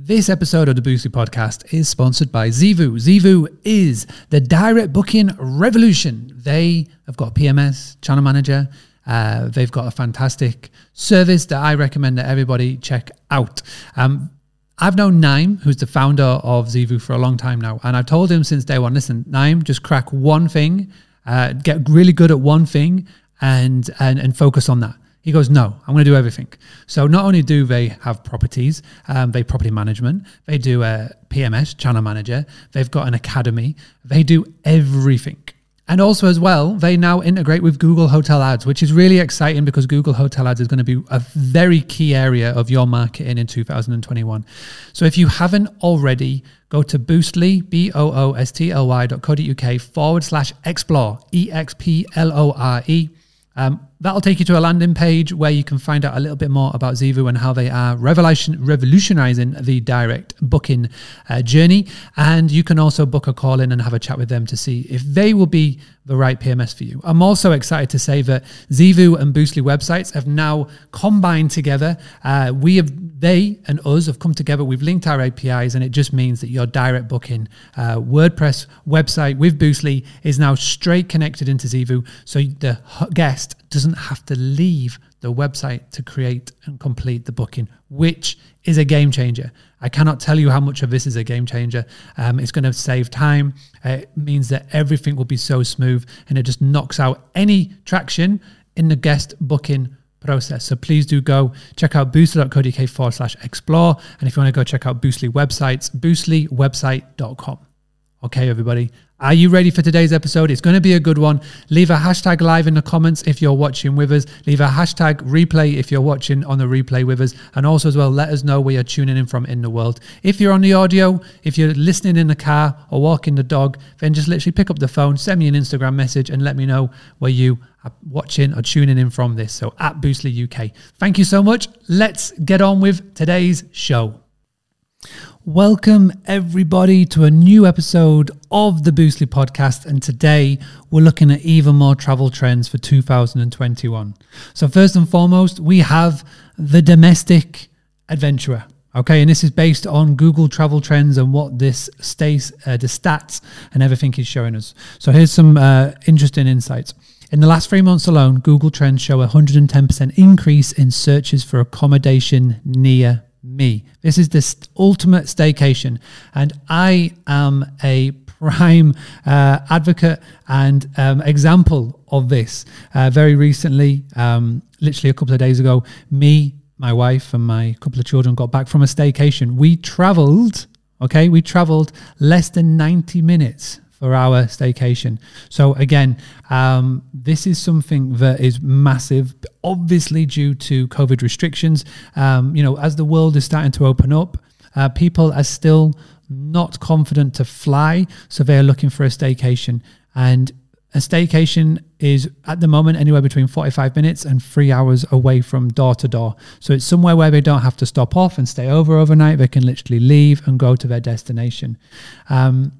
This episode of the Boostly podcast is sponsored by Zeevou. Zeevou is the direct booking revolution. They have got PMS, channel manager. Uh, they've got a fantastic service that I recommend that everybody check out. Um, I've known Naim, who's the founder of Zeevou, for a long time now, and I've told him since day one: listen, Naim, just crack one thing, uh, get really good at one thing, and and and focus on that. He goes, no, I'm going to do everything. So not only do they have properties, um, they property management, they do a PMS, channel manager, they've got an academy, they do everything. And also, as well, they now integrate with Google Hotel Ads, which is really exciting because Google Hotel Ads is going to be a very key area of your marketing in 2021. So, if you haven't already, go to boostly, B O O S T L Y dot co dot UK forward slash explore, E X P L O R E. Um, that'll take you to a landing page where you can find out a little bit more about Zeevou and how they are revolution, revolutionizing the direct booking uh, journey. And you can also book a call in and have a chat with them to see if they will be the right PMS for you. I'm also excited to say that Zeevou and Boostly websites have now combined together. Uh, we have, they and us have come together. We've linked our APIs, and it just means that your direct booking uh, WordPress website with Boostly is now straight connected into Zeevou, So the guest doesn't have to leave the website to create and complete the booking, which is a game changer. I cannot tell you how much of this is a game changer. Um, it's going to save time. It means that everything will be so smooth and it just knocks out any traction in the guest booking process. So please do go check out boostly.co.uk forward slash explore. And if you want to go check out Boostly websites, boostlywebsite.com. Okay, everybody, are you ready for today's episode? It's going to be a good one. Leave a hashtag live in the comments if you're watching with us. Leave a hashtag replay if you're watching on the replay with us. And also, as well, let us know where you're tuning in from in the world. If you're on the audio, if you're listening in the car or walking the dog, then just literally pick up the phone, send me an Instagram message, and let me know where you are watching or tuning in from this. So at Boostly UK. Thank you so much. Let's get on with today's show. Welcome, everybody, to a new episode of the Boostly podcast. And today we're looking at even more travel trends for 2021. So, first and foremost, we have the domestic adventurer. Okay, and this is based on Google travel trends and what this stays, uh, the stats and everything is showing us. So, here's some uh, interesting insights. In the last three months alone, Google Trends show a 110% increase in searches for accommodation near me. This is the ultimate staycation, and I am a prime uh, advocate and um, example of this. Uh, very recently, um, literally a couple of days ago, me, my wife, and my couple of children got back from a staycation. We traveled, okay, we traveled less than 90 minutes for our staycation. So again, um, this is something that is massive, obviously due to COVID restrictions. Um, you know, as the world is starting to open up, uh, people are still not confident to fly, so they are looking for a staycation. And a staycation is at the moment anywhere between 45 minutes and three hours away from door to door. So it's somewhere where they don't have to stop off and stay over overnight. They can literally leave and go to their destination. Um,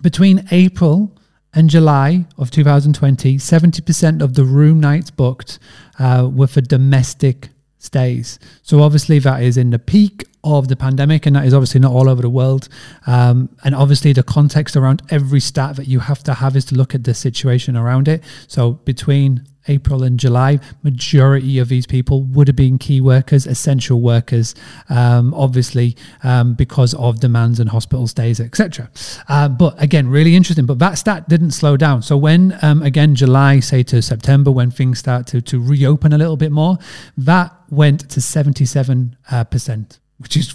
between April and July of 2020, 70% of the room nights booked uh, were for domestic stays. So obviously that is in the peak of the pandemic, and that is obviously not all over the world. Um, and obviously the context around every stat that you have to have is to look at the situation around it. So between April and July, majority of these people would have been key workers, essential workers, um, obviously um, because of demands and hospital stays, etc. Uh, but again, really interesting. But that stat didn't slow down. So when um, again July, say to September, when things start to to reopen a little bit more, that went to seventy seven uh, percent, which is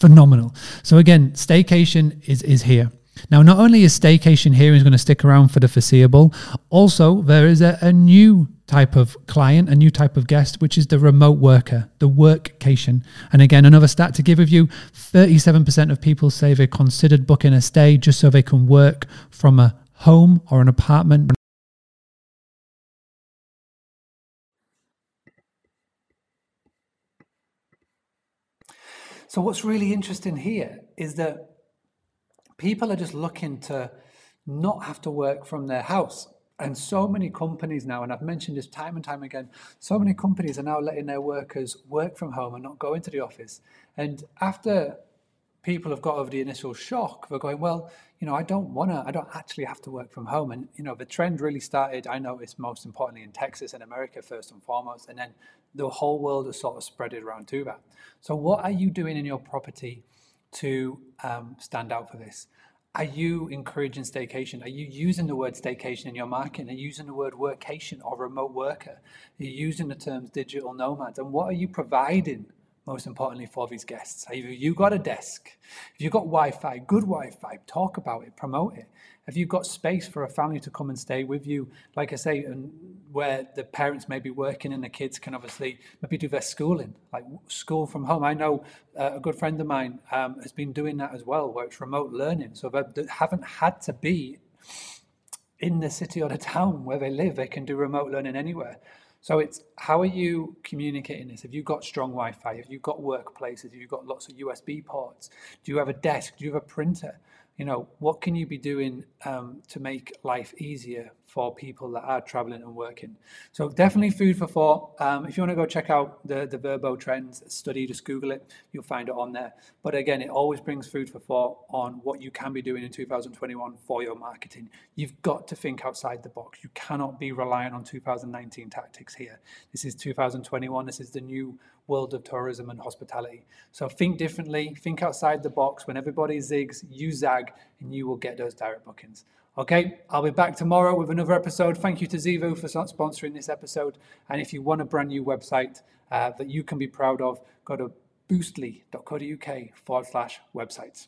phenomenal. So again, staycation is is here. Now, not only is staycation here is going to stick around for the foreseeable, also there is a, a, new type of client, a new type of guest, which is the remote worker, the workcation. And again, another stat to give of you 37% of people say they considered booking a stay just so they can work from a home or an apartment. So, what's really interesting here is that people are just looking to not have to work from their house. And so many companies now, and I've mentioned this time and time again, so many companies are now letting their workers work from home and not go into the office. And after people have got over the initial shock. They're going, well, you know, I don't want to, I don't actually have to work from home. And, you know, the trend really started, I noticed most importantly in Texas and America first and foremost. And then the whole world has sort of spread it around to that. So, what are you doing in your property to um, stand out for this? Are you encouraging staycation? Are you using the word staycation in your marketing? Are you using the word workation or remote worker? Are you using the terms digital nomads? And what are you providing most importantly for these guests. Have you got a desk? If you've got Wi Fi, good Wi Fi, talk about it, promote it. Have you got space for a family to come and stay with you? Like I say, and where the parents may be working and the kids can obviously maybe do their schooling, like school from home. I know uh, a good friend of mine um, has been doing that as well, where it's remote learning. So they haven't had to be in the city or the town where they live, they can do remote learning anywhere. So it's how are you communicating this? Have you got strong Wi-Fi? Have you got workplaces? Have you got lots of USB ports? Do you have a desk? Do you have a printer? you know, what can you be doing um, to make life easier for people that are traveling and working? So definitely food for thought. Um, if you want to go check out the, the Vrbo Trends study, just Google it, you'll find it on there. But again, it always brings food for thought on what you can be doing in 2021 for your marketing. You've got to think outside the box. You cannot be relying on 2019 tactics here. This is 2021. This is the new world of tourism and hospitality. So think differently, think outside the box. When everybody zigs, you zag, and you will get those direct bookings. Okay, I'll be back tomorrow with another episode. Thank you to Zeevou for sponsoring this episode. And if you want a brand new website uh, that you can be proud of, go to boostly.co.uk forward slash websites.